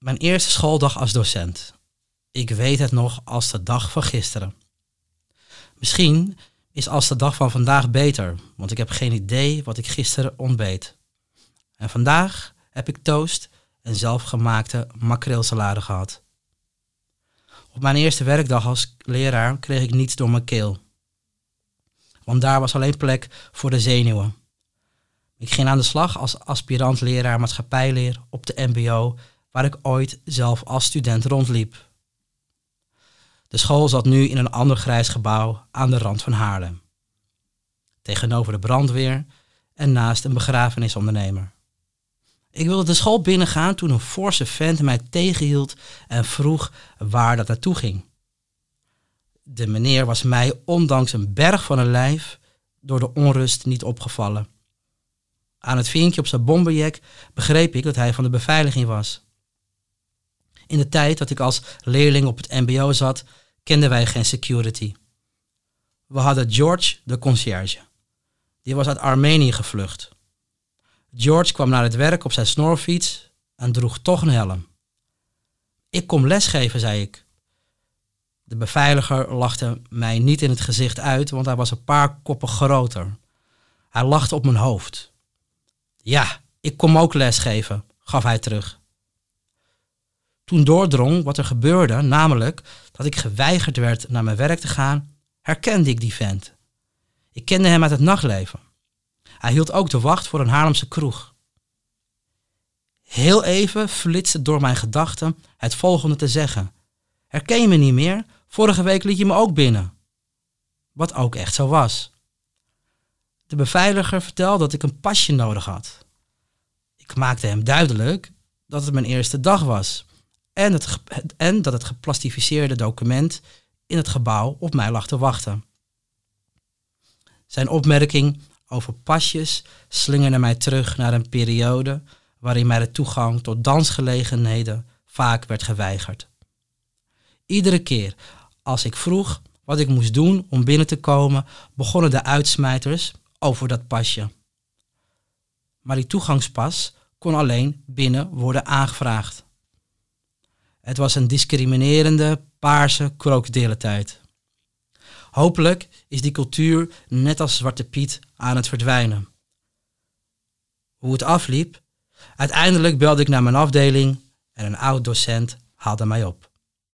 Mijn eerste schooldag als docent. Ik weet het nog als de dag van gisteren. Misschien is als de dag van vandaag beter, want ik heb geen idee wat ik gisteren ontbeet. En vandaag heb ik toast en zelfgemaakte makreelsalade gehad. Op mijn eerste werkdag als leraar kreeg ik niets door mijn keel. Want daar was alleen plek voor de zenuwen. Ik ging aan de slag als aspirant leraar maatschappijleer op de MBO, waar ik ooit zelf als student rondliep. De school zat nu in een ander grijs gebouw aan de rand van Haarlem. Tegenover de brandweer en naast een begrafenisondernemer. Ik wilde de school binnengaan toen een forse vent mij tegenhield en vroeg waar dat naartoe ging. De meneer was mij, ondanks een berg van een lijf, door de onrust niet opgevallen. Aan het vinkje op zijn bomberjack begreep ik dat hij van de beveiliging was. In de tijd dat ik als leerling op het MBO zat, kenden wij geen security. We hadden George, de conciërge. Die was uit Armenië gevlucht. George kwam naar het werk op zijn snorfiets en droeg toch een helm. Ik kom lesgeven, zei ik. De beveiliger lachte mij niet in het gezicht uit, want hij was een paar koppen groter. Hij lachte op mijn hoofd. Ja, ik kom ook lesgeven, gaf hij terug. Toen doordrong wat er gebeurde, namelijk dat ik geweigerd werd naar mijn werk te gaan, herkende ik die vent. Ik kende hem uit het nachtleven. Hij hield ook de wacht voor een Haarlemse kroeg. Heel even flitste door mijn gedachten het volgende te zeggen. Herken je me niet meer? Vorige week liet je me ook binnen. Wat ook echt zo was. De beveiliger vertelde dat ik een pasje nodig had. Ik maakte hem duidelijk dat het mijn eerste dag was en, het, en dat het geplastificeerde document in het gebouw op mij lag te wachten. Zijn opmerking over pasjes slingerde mij terug naar een periode waarin mij de toegang tot dansgelegenheden vaak werd geweigerd. Iedere keer als ik vroeg wat ik moest doen om binnen te komen, begonnen de uitsmijters over dat pasje. Maar die toegangspas kon alleen binnen worden aangevraagd. Het was een discriminerende paarse krokodillentijd. Hopelijk is die cultuur net als Zwarte Piet aan het verdwijnen. Hoe het afliep? Uiteindelijk belde ik naar mijn afdeling en een oud docent haalde mij op.